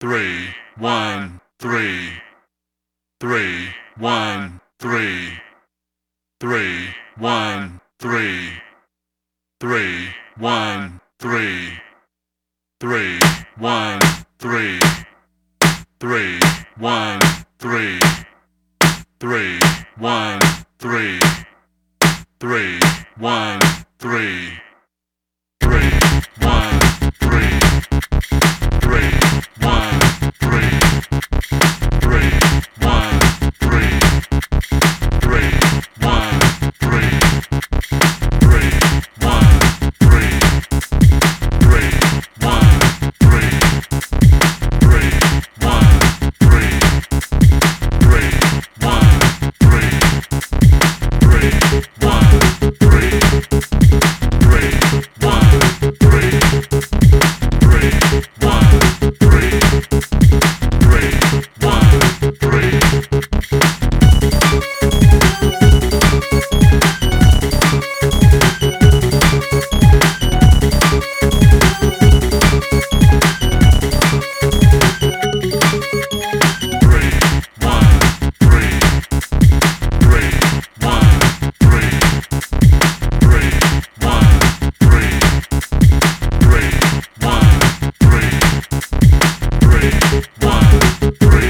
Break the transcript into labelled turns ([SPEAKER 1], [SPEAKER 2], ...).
[SPEAKER 1] three, one, three, three, one, three, three, one, three, three, one, three, three, one, three, three, one, three, three, one, three, three, one, three. three, one. Three.